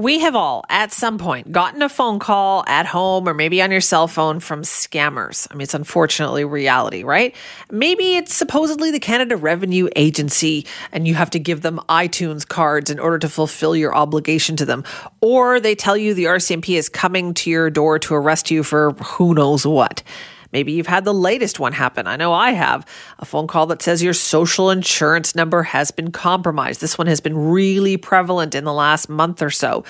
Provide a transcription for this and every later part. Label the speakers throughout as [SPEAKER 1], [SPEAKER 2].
[SPEAKER 1] We have all, at some point, gotten a phone call at home or maybe on your cell phone from scammers. I mean, it's unfortunately reality, right? Maybe it's supposedly the Canada Revenue Agency and you have to give them iTunes cards in order to fulfill your obligation to them. Or they tell you the RCMP is coming to your door to arrest you for who knows what. Maybe you've had the latest one happen. I know I have. A phone call that says your social insurance number has been compromised. This one has been really prevalent in the last month or so.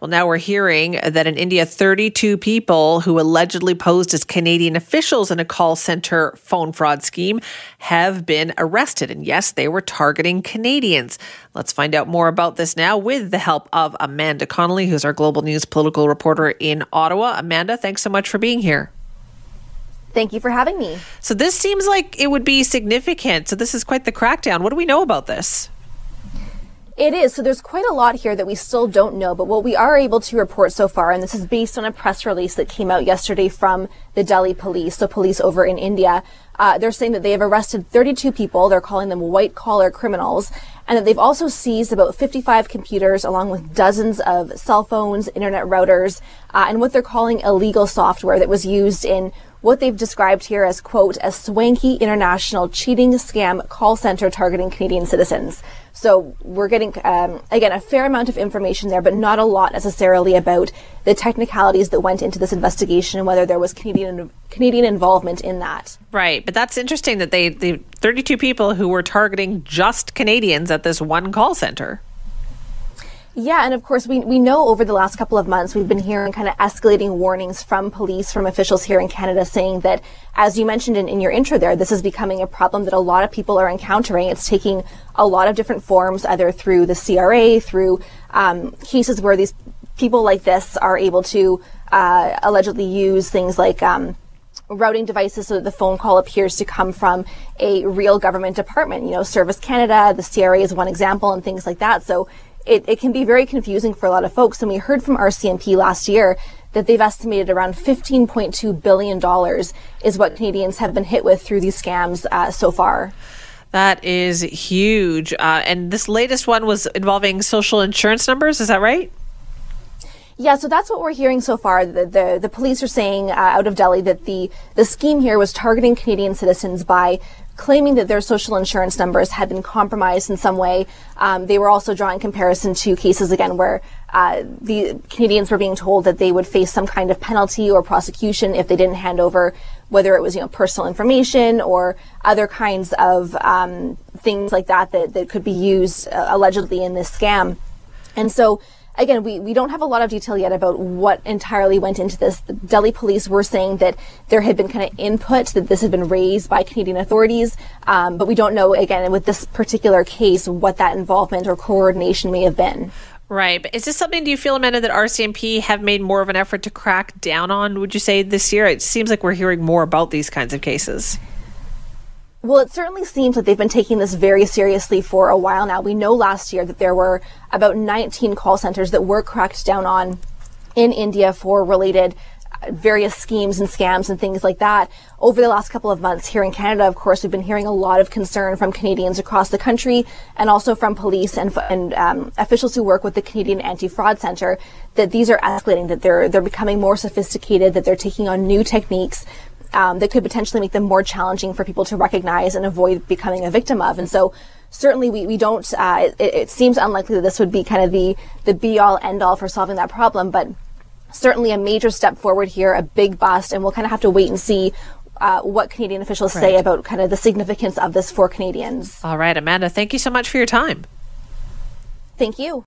[SPEAKER 1] Well, now we're hearing that in India, 32 people who allegedly posed as Canadian officials in a call center phone fraud scheme have been arrested. And yes, they were targeting Canadians. Let's find out more about this now with the help of Amanda Connolly, who's our global news political reporter in Ottawa. Amanda, thanks so much for being here.
[SPEAKER 2] Thank you for having me.
[SPEAKER 1] So, this seems like it would be significant. So, this is quite the crackdown. What do we know about this?
[SPEAKER 2] It is. So there's quite a lot here that we still don't know, but what we are able to report so far, and this is based on a press release that came out yesterday from the Delhi police, so police over in India, uh, they're saying that they have arrested 32 people. They're calling them white collar criminals, and that they've also seized about 55 computers along with dozens of cell phones, internet routers, uh, and what they're calling illegal software that was used in what they've described here as, quote, a swanky international cheating scam call center targeting Canadian citizens. So we're getting, um, again, a fair amount of information there, but not a lot necessarily about the technicalities that went into this investigation and whether there was Canadian Canadian involvement in that.
[SPEAKER 1] Right, but that's interesting that they the 32 people who were targeting just Canadians at this one call center.
[SPEAKER 2] Yeah, and of course, we, we know over the last couple of months, we've been hearing kind of escalating warnings from police, from officials here in Canada saying that, as you mentioned in, in your intro there, this is becoming a problem that a lot of people are encountering. It's taking a lot of different forms, either through the CRA, through um, cases where these people like this are able to uh, allegedly use things like um, routing devices so that the phone call appears to come from a real government department. You know, Service Canada, the CRA is one example, and things like that. So it, it can be very confusing for a lot of folks. And we heard from RCMP last year that they've estimated around $15.2 billion is what Canadians have been hit with through these scams uh, so far.
[SPEAKER 1] That is huge. Uh, and this latest one was involving social insurance numbers. Is that right?
[SPEAKER 2] Yeah, so that's what we're hearing so far. The the, the police are saying uh, out of Delhi that the the scheme here was targeting Canadian citizens by claiming that their social insurance numbers had been compromised in some way. Um, they were also drawing comparison to cases again where uh, the Canadians were being told that they would face some kind of penalty or prosecution if they didn't hand over, whether it was you know personal information or other kinds of um, things like that, that that could be used uh, allegedly in this scam. And so again, we, we don't have a lot of detail yet about what entirely went into this. The Delhi police were saying that there had been kind of input that this had been raised by Canadian authorities, um, but we don't know, again, with this particular case, what that involvement or coordination may have been.
[SPEAKER 1] Right. But is this something, do you feel, Amanda, that RCMP have made more of an effort to crack down on, would you say, this year? It seems like we're hearing more about these kinds of cases.
[SPEAKER 2] Well, it certainly seems that they've been taking this very seriously for a while now. We know last year that there were about 19 call centers that were cracked down on in India for related uh, various schemes and scams and things like that. Over the last couple of months here in Canada, of course, we've been hearing a lot of concern from Canadians across the country and also from police and, and um, officials who work with the Canadian Anti-Fraud Center that these are escalating, that they're, they're becoming more sophisticated, that they're taking on new techniques um, that could potentially make them more challenging for people to recognize and avoid becoming a victim of. And so certainly we, we don't, uh, it, it, seems unlikely that this would be kind of the, the be all end all for solving that problem, but certainly a major step forward here, a big bust, and we'll kind of have to wait and see uh, what Canadian officials right. say about kind of the significance of this for Canadians.
[SPEAKER 1] All right, Amanda, thank you so much for your time.
[SPEAKER 2] Thank you.